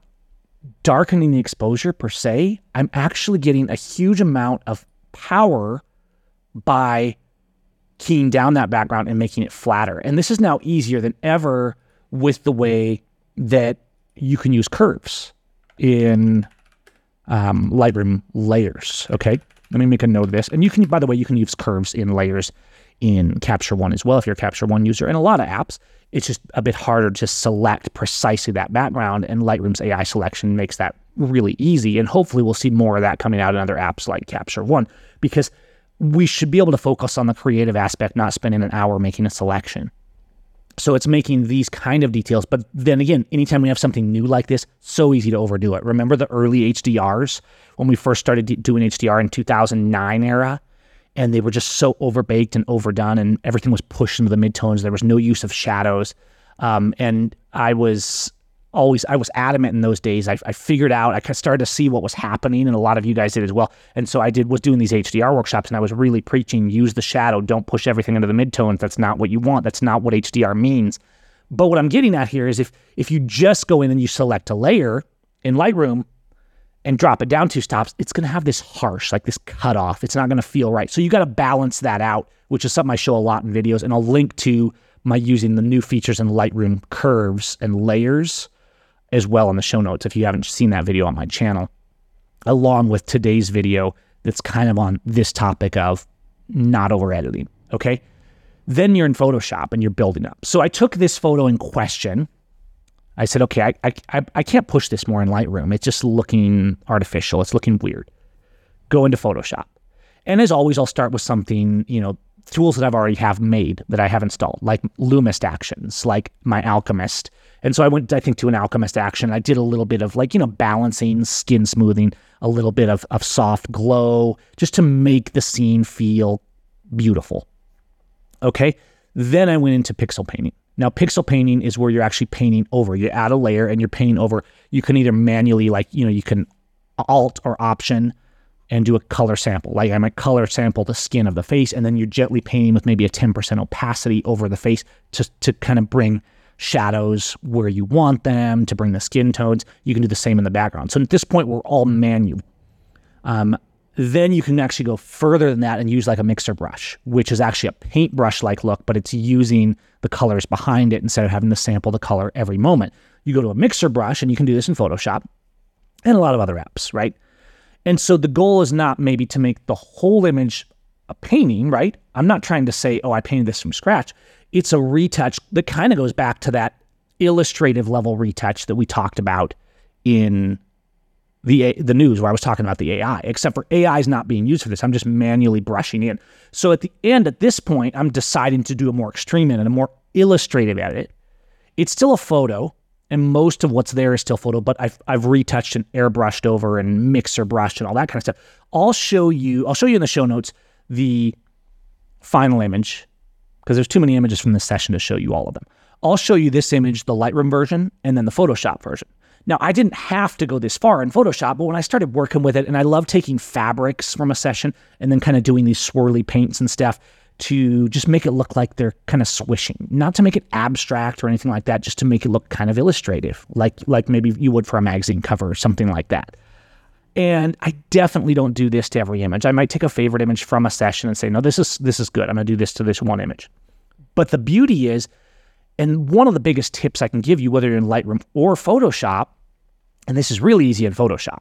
darkening the exposure per se, I'm actually getting a huge amount of power by keying down that background and making it flatter. And this is now easier than ever with the way that you can use curves in um, Lightroom layers. Okay, let me make a note of this. And you can, by the way, you can use curves in layers in Capture One as well if you're a Capture One user. In a lot of apps, it's just a bit harder to select precisely that background, and Lightroom's AI selection makes that really easy. And hopefully, we'll see more of that coming out in other apps like Capture One because we should be able to focus on the creative aspect, not spending an hour making a selection. So it's making these kind of details. But then again, anytime we have something new like this, so easy to overdo it. Remember the early HDRs when we first started doing HDR in 2009 era? And they were just so overbaked and overdone, and everything was pushed into the midtones. There was no use of shadows. Um, and I was always I was adamant in those days. I, I figured out I started to see what was happening, and a lot of you guys did as well. And so I did was doing these HDR workshops, and I was really preaching: use the shadow, don't push everything into the midtones. That's not what you want. That's not what HDR means. But what I'm getting at here is if if you just go in and you select a layer in Lightroom and drop it down two stops, it's going to have this harsh, like this cutoff. It's not going to feel right. So you got to balance that out, which is something I show a lot in videos, and I'll link to my using the new features in Lightroom curves and layers as well in the show notes if you haven't seen that video on my channel, along with today's video that's kind of on this topic of not over editing. Okay. Then you're in Photoshop and you're building up. So I took this photo in question. I said, okay, I, I, I can't push this more in Lightroom. It's just looking artificial. It's looking weird. Go into Photoshop. And as always, I'll start with something, you know, tools that I've already have made that I have installed, like Lumist actions, like my Alchemist, and so I went, I think, to an alchemist action. I did a little bit of like, you know, balancing, skin smoothing, a little bit of, of soft glow, just to make the scene feel beautiful. Okay. Then I went into pixel painting. Now, pixel painting is where you're actually painting over. You add a layer and you're painting over. You can either manually, like, you know, you can alt or option and do a color sample. Like I might color sample the skin of the face, and then you're gently painting with maybe a 10% opacity over the face to, to kind of bring shadows where you want them to bring the skin tones. You can do the same in the background. So at this point, we're all manual. Um, then you can actually go further than that and use like a mixer brush, which is actually a paintbrush like look, but it's using the colors behind it instead of having to sample the color every moment. You go to a mixer brush, and you can do this in Photoshop and a lot of other apps, right? And so the goal is not maybe to make the whole image a painting, right? I'm not trying to say, oh, I painted this from scratch it's a retouch that kind of goes back to that illustrative level retouch that we talked about in the the news where I was talking about the AI, except for AI is not being used for this. I'm just manually brushing in. So at the end, at this point, I'm deciding to do a more extreme edit, a more illustrative edit. It's still a photo, and most of what's there is still photo, but I've I've retouched and airbrushed over and mixer brushed and all that kind of stuff. I'll show you. I'll show you in the show notes the final image because there's too many images from this session to show you all of them. I'll show you this image, the Lightroom version, and then the Photoshop version. Now, I didn't have to go this far in Photoshop, but when I started working with it, and I love taking fabrics from a session and then kind of doing these swirly paints and stuff to just make it look like they're kind of swishing, not to make it abstract or anything like that, just to make it look kind of illustrative, like like maybe you would for a magazine cover or something like that. And I definitely don't do this to every image. I might take a favorite image from a session and say, no, this is this is good. I'm gonna do this to this one image. But the beauty is, and one of the biggest tips I can give you, whether you're in Lightroom or Photoshop, and this is really easy in Photoshop,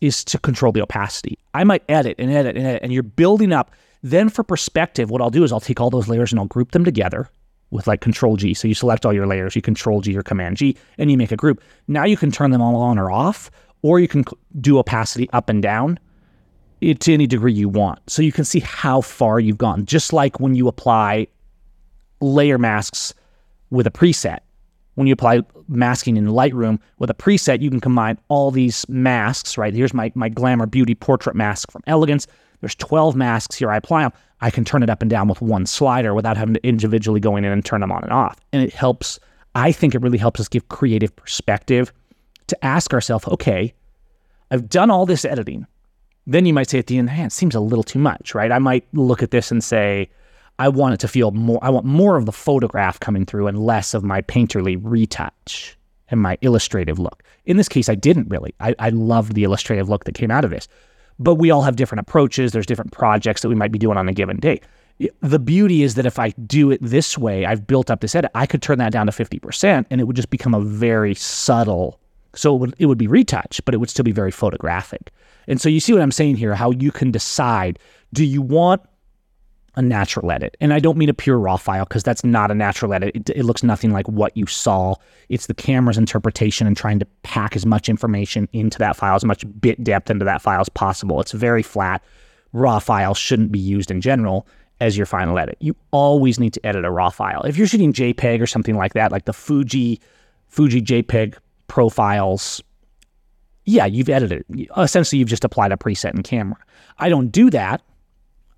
is to control the opacity. I might edit and edit and edit, and you're building up Then for perspective, what I'll do is I'll take all those layers and I'll group them together with like control G. So you select all your layers, you control G or command G, and you make a group. Now you can turn them all on or off, or you can do opacity up and down eh, to any degree you want. So you can see how far you've gone. Just like when you apply layer masks with a preset. When you apply masking in Lightroom with a preset, you can combine all these masks, right? Here's my, my Glamour Beauty Portrait mask from Elegance. There's 12 masks here. I apply them. I can turn it up and down with one slider without having to individually go in and turn them on and off. And it helps, I think it really helps us give creative perspective to ask ourselves, okay, I've done all this editing. Then you might say at the end, hey, it seems a little too much, right? I might look at this and say, I want it to feel more, I want more of the photograph coming through and less of my painterly retouch and my illustrative look. In this case, I didn't really. I, I loved the illustrative look that came out of this. But we all have different approaches. There's different projects that we might be doing on a given day. The beauty is that if I do it this way, I've built up this edit, I could turn that down to 50% and it would just become a very subtle. So it would, it would be retouch, but it would still be very photographic. And so you see what I'm saying here, how you can decide do you want a natural edit. And I don't mean a pure raw file because that's not a natural edit. It, it, looks nothing like what you saw. It's the camera's interpretation and trying to pack as much information into that file, as much bit depth into that file as possible. It's very flat. Raw files shouldn't be used in general as your final edit. You always need to edit a raw file. If you're shooting JPEG or something like that, like the Fuji Fuji JPEG profiles, yeah, you've edited it. Essentially, you've just applied a preset in camera. I don't do that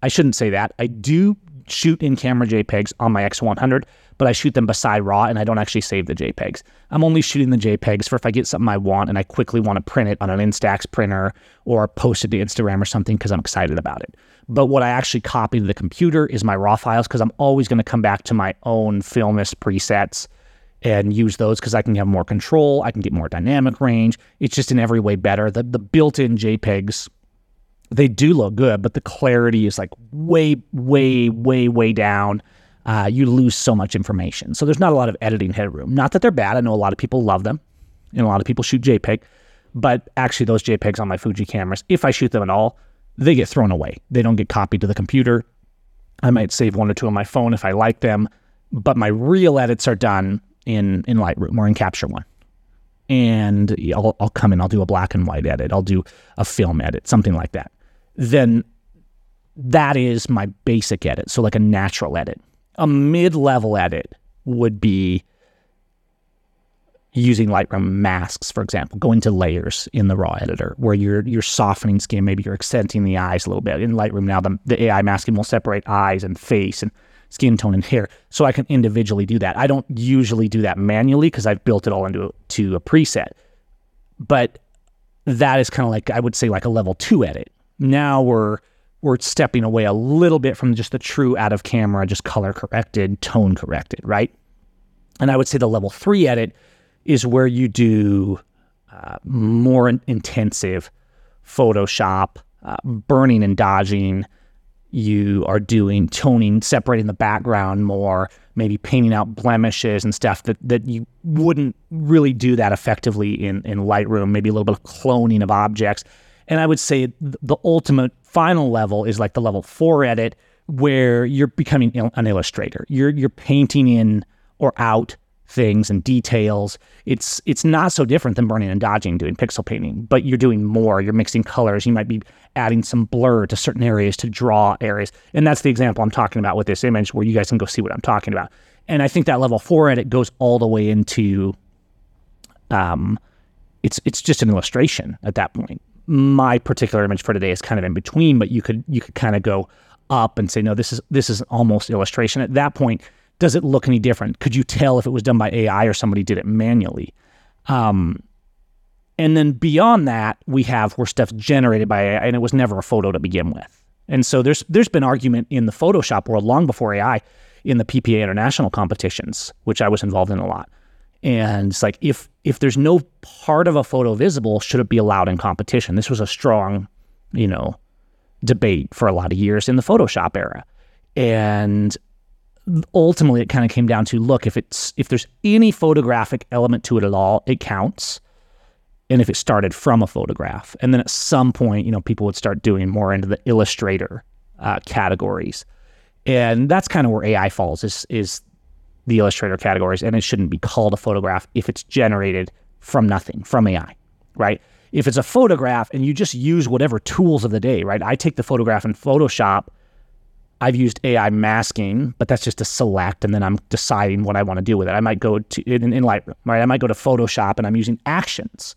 I shouldn't say that. I do shoot in camera JPEGs on my X100, but I shoot them beside RAW and I don't actually save the JPEGs. I'm only shooting the JPEGs for if I get something I want and I quickly want to print it on an Instax printer or post it to Instagram or something because I'm excited about it. But what I actually copy to the computer is my RAW files because I'm always going to come back to my own Filmist presets and use those because I can have more control. I can get more dynamic range. It's just in every way better. The, the built in JPEGs they do look good, but the clarity is like way, way, way, way down. Uh, you lose so much information. So there's not a lot of editing headroom. Not that they're bad. I know a lot of people love them, and a lot of people shoot JPEG. But actually, those JPEGs on my Fuji cameras, if I shoot them at all, they get thrown away. They don't get copied to the computer. I might save one or two on my phone if I like them, but my real edits are done in in Lightroom or in Capture One. And I'll, I'll come in, I'll do a black and white edit, I'll do a film edit, something like that then that is my basic edit. So, like a natural edit. A mid level edit would be using Lightroom masks, for example, going to layers in the raw editor where you're you're softening skin, maybe you're accenting the eyes a little bit. In Lightroom now, the, the AI masking will separate eyes and face and skin tone and hair, so I can individually do that. I don't usually do that manually because I've built it all into to a preset, but that is kind of like I would say like a level two edit now we're we're stepping away a little bit from just the true out of camera, just color corrected, tone corrected, right? And I would say the level three edit is where you do uh, more in- intensive Photoshop, uh, burning and dodging. You are doing toning, separating the background more, maybe painting out blemishes and stuff that, that you wouldn't really do that effectively in, in Lightroom, maybe a little bit of cloning of objects. And I would say the ultimate final level is like the level four edit, where you're becoming an illustrator. You're you're painting in or out things and details. It's it's not so different than burning and dodging doing pixel painting, but you're doing more. You're mixing colors. You might be adding some blur to certain areas to draw areas. And that's the example I'm talking about with this image where you guys can go see what I'm talking about. And I think that level 4 edit goes all the way into um it's it's just an illustration at that point my particular image for today is kind of in between, but you could you could kind of go up and say, no, this is this is almost illustration. At that point, does it look any different? Could you tell if it was done by AI or somebody did it manually? Um, and then beyond that, we have where stuff's generated by AI, and it was never a photo to begin with. And so there's there's been argument in the Photoshop world long before AI in the PPA international competitions, which I was involved in a lot, and it's like if if there's no part of a photo visible, should it be allowed in competition? This was a strong, you know, debate for a lot of years in the Photoshop era. And ultimately it kind of came down to look, if it's if there's any photographic element to it at all, it counts. And if it started from a photograph. And then at some point, you know, people would start doing more into the illustrator uh, categories, and that's kind of where AI falls. Is is the Illustrator categories, and it shouldn't be called a photograph if it's generated from nothing from AI, right? If it's a photograph and you just use whatever tools of the day, right? I take the photograph in Photoshop. I've used AI masking, but that's just to select, and then I'm deciding what I want to do with it. I might go to in, in Lightroom, right? I might go to Photoshop, and I'm using actions.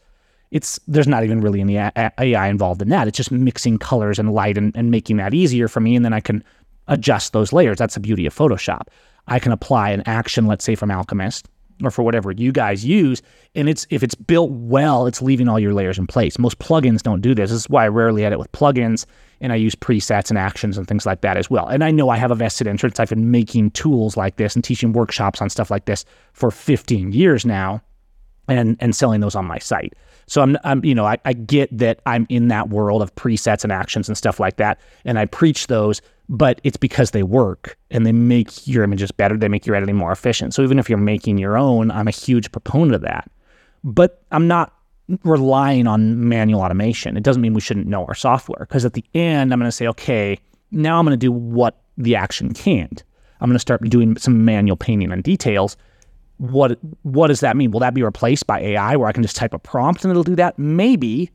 It's there's not even really any AI involved in that. It's just mixing colors and light and, and making that easier for me, and then I can adjust those layers. That's the beauty of Photoshop. I can apply an action, let's say from Alchemist or for whatever you guys use, and it's if it's built well, it's leaving all your layers in place. Most plugins don't do this. This is why I rarely edit with plugins, and I use presets and actions and things like that as well. And I know I have a vested interest. I've been making tools like this and teaching workshops on stuff like this for 15 years now, and and selling those on my site. So I'm, I'm you know, I, I get that I'm in that world of presets and actions and stuff like that, and I preach those but it's because they work and they make your images better. They make your editing more efficient. So even if you're making your own, I'm a huge proponent of that. But I'm not relying on manual automation. It doesn't mean we shouldn't know our software because at the end, I'm going to say, okay, now I'm going to do what the action can't. I'm going to start doing some manual painting and details. What what does that mean? Will that be replaced by AI where I can just type a prompt and it'll do that? Maybe,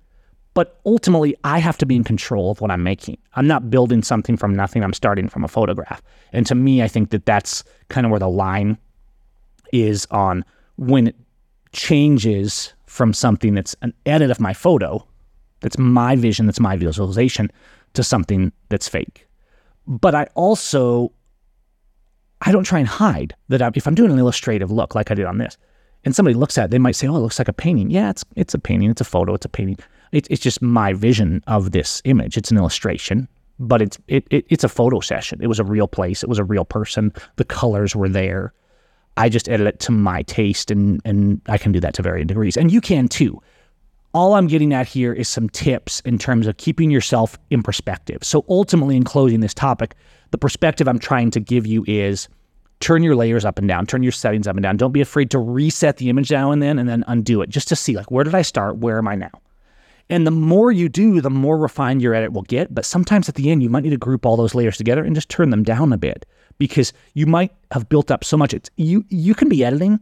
but ultimately, I have to be in control of what I'm making. I'm not building something from nothing. I'm starting from a photograph. And to me, I think that that's kind of where the line is on when it changes from something that's an edit of my photo, that's my vision, that's my visualization, to something that's fake. But I also, I don't try and hide that I'm, if I'm doing an illustrative look like I did on this, and somebody looks at it, they might say, "Oh, it looks like a painting." Yeah, it's it's a painting. It's a photo. It's a painting. It, it's just my vision of this image. It's an illustration, but it's it, it it's a photo session. It was a real place. It was a real person. The colors were there. I just edit it to my taste, and and I can do that to varying degrees, and you can too. All I'm getting at here is some tips in terms of keeping yourself in perspective. So ultimately, in closing this topic, the perspective I'm trying to give you is turn your layers up and down, turn your settings up and down. Don't be afraid to reset the image now and then and then undo it just to see like where did I start? Where am I now? And the more you do, the more refined your edit will get. But sometimes at the end, you might need to group all those layers together and just turn them down a bit because you might have built up so much. It's, you you can be editing,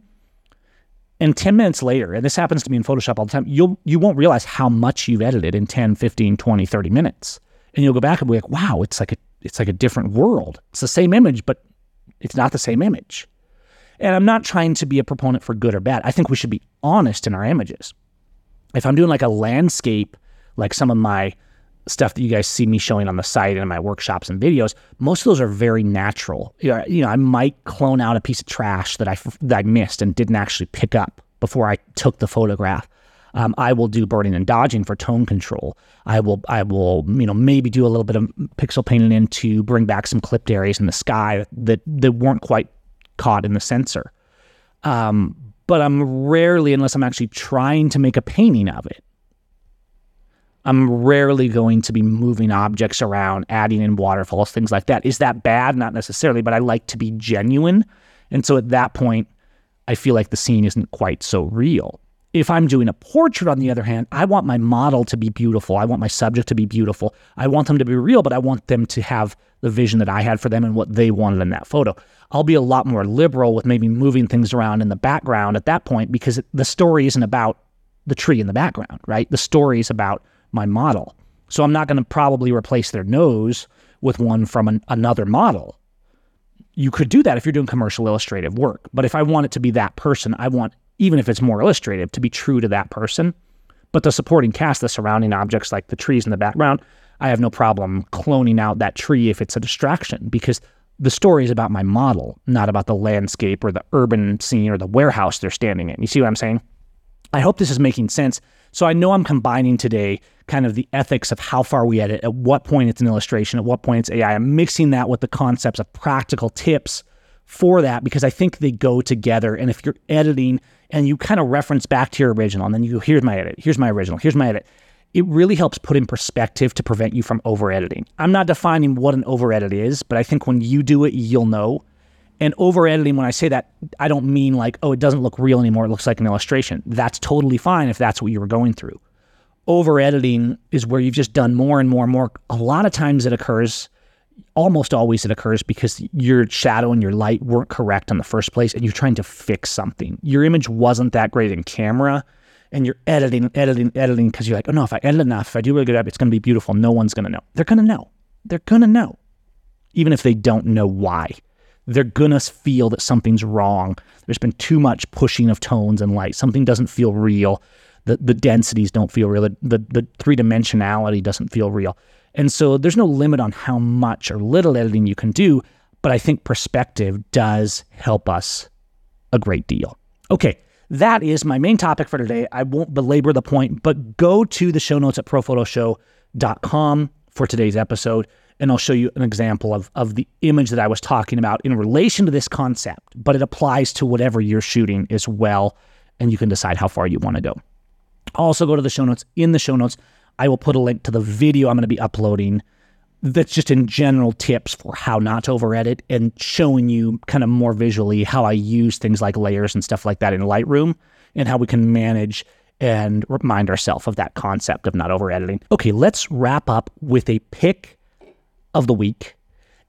and 10 minutes later, and this happens to me in Photoshop all the time, you'll you won't realize how much you've edited in 10, 15, 20, 30 minutes. And you'll go back and be like, wow, it's like a it's like a different world. It's the same image, but it's not the same image. And I'm not trying to be a proponent for good or bad. I think we should be honest in our images if I'm doing like a landscape, like some of my stuff that you guys see me showing on the site and in my workshops and videos, most of those are very natural. You know, I might clone out a piece of trash that I that I missed and didn't actually pick up before I took the photograph. Um, I will do burning and dodging for tone control. I will, I will, you know, maybe do a little bit of pixel painting in to bring back some clipped areas in the sky that that weren't quite caught in the sensor. Um, but I'm rarely, unless I'm actually trying to make a painting of it, I'm rarely going to be moving objects around, adding in waterfalls, things like that. Is that bad? Not necessarily, but I like to be genuine. And so at that point, I feel like the scene isn't quite so real. If I'm doing a portrait, on the other hand, I want my model to be beautiful. I want my subject to be beautiful. I want them to be real, but I want them to have the vision that I had for them and what they wanted in that photo. I'll be a lot more liberal with maybe moving things around in the background at that point because the story isn't about the tree in the background, right? The story is about my model. So I'm not going to probably replace their nose with one from an, another model. You could do that if you're doing commercial illustrative work. But if I want it to be that person, I want, even if it's more illustrative, to be true to that person. But the supporting cast, the surrounding objects like the trees in the background, I have no problem cloning out that tree if it's a distraction because the story is about my model, not about the landscape or the urban scene or the warehouse they're standing in. You see what I'm saying? I hope this is making sense. So I know I'm combining today kind of the ethics of how far we edit, at what point it's an illustration, at what point it's AI. I'm mixing that with the concepts of practical tips for that because I think they go together. And if you're editing and you kind of reference back to your original and then you go, here's my edit, here's my original, here's my edit, it really helps put in perspective to prevent you from over editing. I'm not defining what an over edit is, but I think when you do it, you'll know. And over editing, when I say that, I don't mean like, oh, it doesn't look real anymore. It looks like an illustration. That's totally fine if that's what you were going through. Over editing is where you've just done more and more and more. A lot of times it occurs almost always it occurs because your shadow and your light weren't correct in the first place and you're trying to fix something. Your image wasn't that great in camera and you're editing, editing, editing because you're like, oh no, if I edit enough, if I do a good job, it's going to be beautiful. No one's going to know. They're going to know. They're going to know, even if they don't know why. They're to feel that something's wrong. There's been too much pushing of tones and light. Something doesn't feel real. The, the densities don't feel real. The, the, the three dimensionality doesn't feel real. And so there's no limit on how much or little editing you can do, but I think perspective does help us a great deal. Okay, that is my main topic for today. I won't belabor the point, but go to the show notes at prophotoshow.com for today's episode, and I'll show you an example of, of the image that I was talking about in relation to this concept, but it applies to whatever you're shooting as well, and you can decide how far you want to go. Also, go to the show notes. In the show notes, I will put a link to the video I'm going to be uploading that's just in general tips for how not to over edit and showing you kind of more visually how I use things like layers and stuff like that in Lightroom and how we can manage and remind ourselves of that concept of not over editing. Okay, let's wrap up with a pick of the week.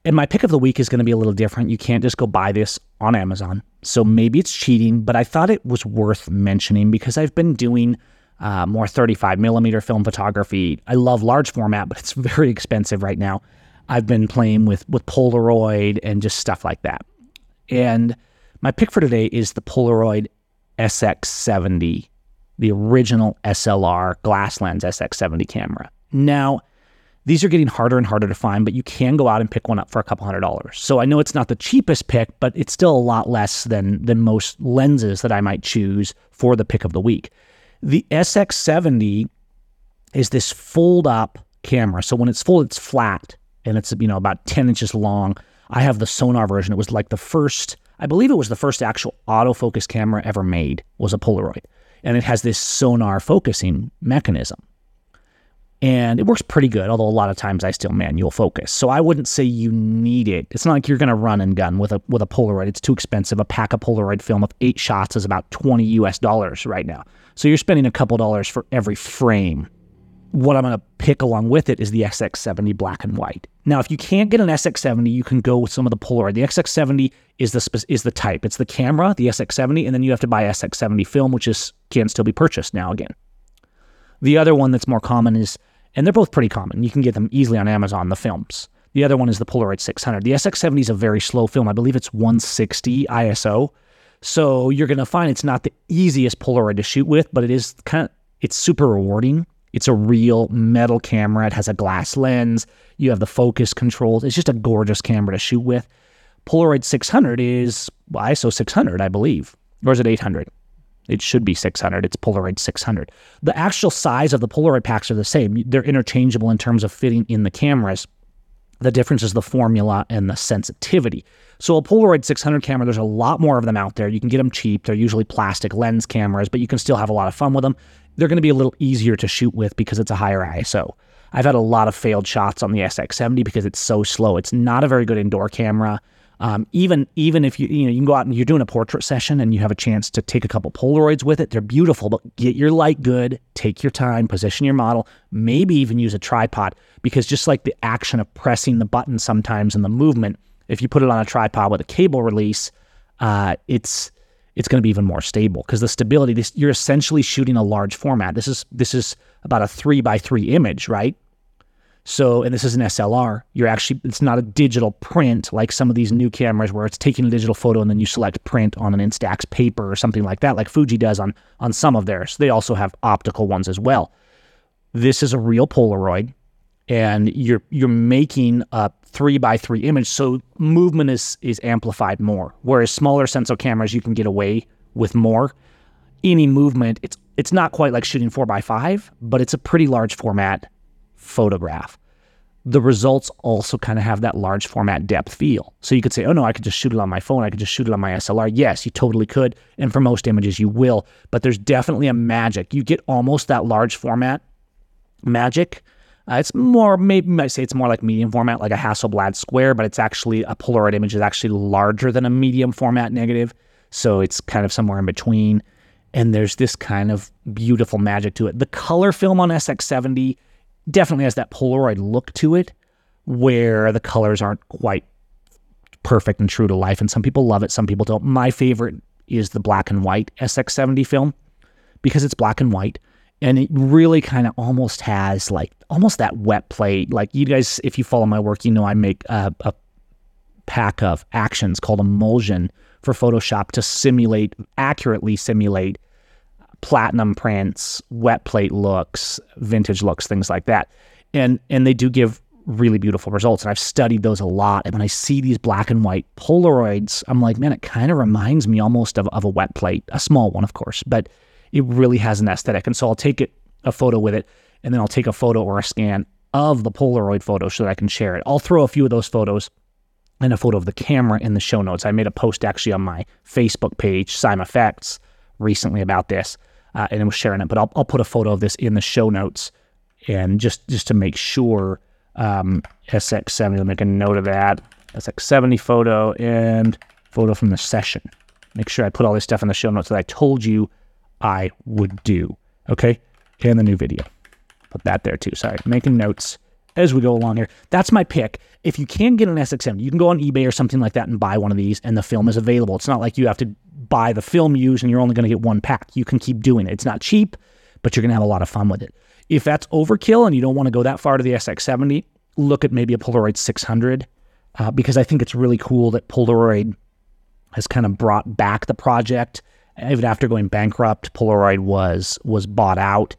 And my pick of the week is going to be a little different. You can't just go buy this on Amazon. So maybe it's cheating, but I thought it was worth mentioning because I've been doing uh, more 35 millimeter film photography. I love large format, but it's very expensive right now. I've been playing with with Polaroid and just stuff like that. And my pick for today is the Polaroid SX70, the original SLR glass lens SX70 camera. Now, these are getting harder and harder to find, but you can go out and pick one up for a couple hundred dollars. So I know it's not the cheapest pick, but it's still a lot less than than most lenses that I might choose for the pick of the week. The SX70 is this fold up camera. So when it's full, it's flat and it's you know about 10 inches long. I have the sonar version. It was like the first, I believe it was the first actual autofocus camera ever made was a Polaroid. And it has this sonar focusing mechanism. And it works pretty good, although a lot of times I still manual focus. So I wouldn't say you need it. It's not like you're gonna run and gun with a with a Polaroid. It's too expensive. A pack of Polaroid film of eight shots is about 20 US dollars right now. So you're spending a couple dollars for every frame. What I'm going to pick along with it is the SX70 black and white. Now, if you can't get an SX70, you can go with some of the Polaroid. The SX70 is the is the type. It's the camera, the SX70, and then you have to buy SX70 film, which is can still be purchased now again. The other one that's more common is, and they're both pretty common. You can get them easily on Amazon. The films. The other one is the Polaroid 600. The SX70 is a very slow film. I believe it's 160 ISO. So you're going to find it's not the easiest Polaroid to shoot with, but it is kind of it's super rewarding. It's a real metal camera. It has a glass lens. You have the focus controls. It's just a gorgeous camera to shoot with. Polaroid 600 is ISO 600, I believe. Or is it 800? It should be 600. It's Polaroid 600. The actual size of the Polaroid packs are the same. They're interchangeable in terms of fitting in the cameras. The difference is the formula and the sensitivity. So a Polaroid 600 camera, there's a lot more of them out there. You can get them cheap. They're usually plastic lens cameras, but you can still have a lot of fun with them. They're going to be a little easier to shoot with because it's a higher ISO. I've had a lot of failed shots on the SX70 because it's so slow. It's not a very good indoor camera. Um, even even if you you know you can go out and you're doing a portrait session and you have a chance to take a couple Polaroids with it, they're beautiful. But get your light good, take your time, position your model, maybe even use a tripod because just like the action of pressing the button sometimes and the movement, if you put it on a tripod with a cable release, uh, it's it's going to be even more stable because the stability. This, you're essentially shooting a large format. This is this is about a three by three image, right? So, and this is an SLR. You're actually it's not a digital print like some of these new cameras where it's taking a digital photo and then you select print on an Instax paper or something like that, like Fuji does on on some of theirs. They also have optical ones as well. This is a real Polaroid and you're you're making a three by three image, so movement is is amplified more. Whereas smaller sensor cameras, you can get away with more. Any movement, it's it's not quite like shooting four by five, but it's a pretty large format photograph. The results also kind of have that large format depth feel. So you could say, oh no, I could just shoot it on my phone. I could just shoot it on my SLR. Yes, you totally could. And for most images, you will. But there's definitely a magic. You get almost that large format magic uh, it's more, maybe I say it's more like medium format, like a Hasselblad square, but it's actually a Polaroid image is actually larger than a medium format negative. So it's kind of somewhere in between. And there's this kind of beautiful magic to it. The color film on SX70 definitely has that Polaroid look to it, where the colors aren't quite perfect and true to life. And some people love it, some people don't. My favorite is the black and white SX70 film because it's black and white and it really kind of almost has like almost that wet plate. Like you guys, if you follow my work, you know I make a, a pack of actions called emulsion for Photoshop to simulate accurately simulate platinum prints, wet plate looks, vintage looks, things like that. And and they do give really beautiful results. And I've studied those a lot. And when I see these black and white Polaroids, I'm like, man, it kind of reminds me almost of, of a wet plate, a small one, of course, but it really has an aesthetic. And so I'll take it a photo with it, and then I'll take a photo or a scan of the Polaroid photo so that I can share it. I'll throw a few of those photos and a photo of the camera in the show notes. I made a post actually on my Facebook page, SeimFX, recently about this, uh, and we're sharing it. But I'll, I'll put a photo of this in the show notes, and just just to make sure, um, SX70. I'll make a note of that. SX70 photo and photo from the session. Make sure I put all this stuff in the show notes that I told you I would do. Okay, and the new video. Put that there too. Sorry, making notes as we go along here. That's my pick. If you can get an SX70, you can go on eBay or something like that and buy one of these, and the film is available. It's not like you have to buy the film used and you're only going to get one pack. You can keep doing it. It's not cheap, but you're going to have a lot of fun with it. If that's overkill and you don't want to go that far to the SX70, look at maybe a Polaroid 600 uh, because I think it's really cool that Polaroid has kind of brought back the project. Even after going bankrupt, Polaroid was was bought out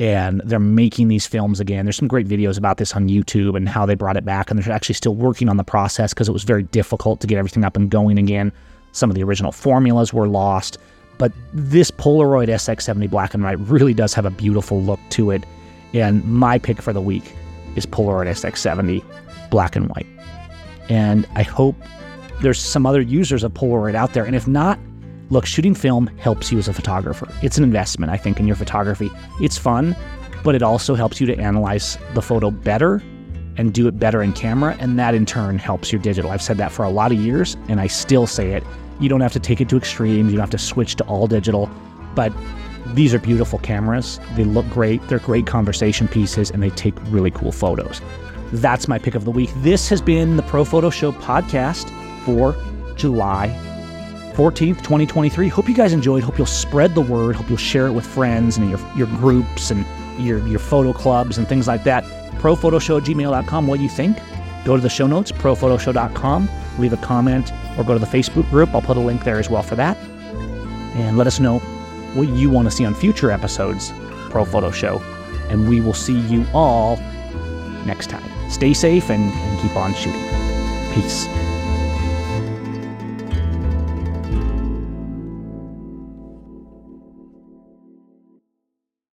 and they're making these films again. There's some great videos about this on YouTube and how they brought it back, and they're actually still working on the process because it was very difficult to get everything up and going again. Some of the original formulas were lost, but this Polaroid SX70 black and white really does have a beautiful look to it. And my pick for the week is Polaroid SX70 black and white. And I hope there's some other users of Polaroid out there, and if not, Look, shooting film helps you as a photographer. It's an investment, I think, in your photography. It's fun, but it also helps you to analyze the photo better and do it better in camera, and that in turn helps your digital. I've said that for a lot of years, and I still say it. You don't have to take it to extremes, you don't have to switch to all digital, but these are beautiful cameras. They look great, they're great conversation pieces, and they take really cool photos. That's my pick of the week. This has been the Pro Photo Show podcast for July 14th, 2023. Hope you guys enjoyed. Hope you'll spread the word. Hope you'll share it with friends and your, your groups and your, your photo clubs and things like that. Prophotoshow gmail.com. What you think? Go to the show notes, prophotoshow.com, leave a comment, or go to the Facebook group. I'll put a link there as well for that. And let us know what you want to see on future episodes, Pro Photo Show. And we will see you all next time. Stay safe and, and keep on shooting. Peace.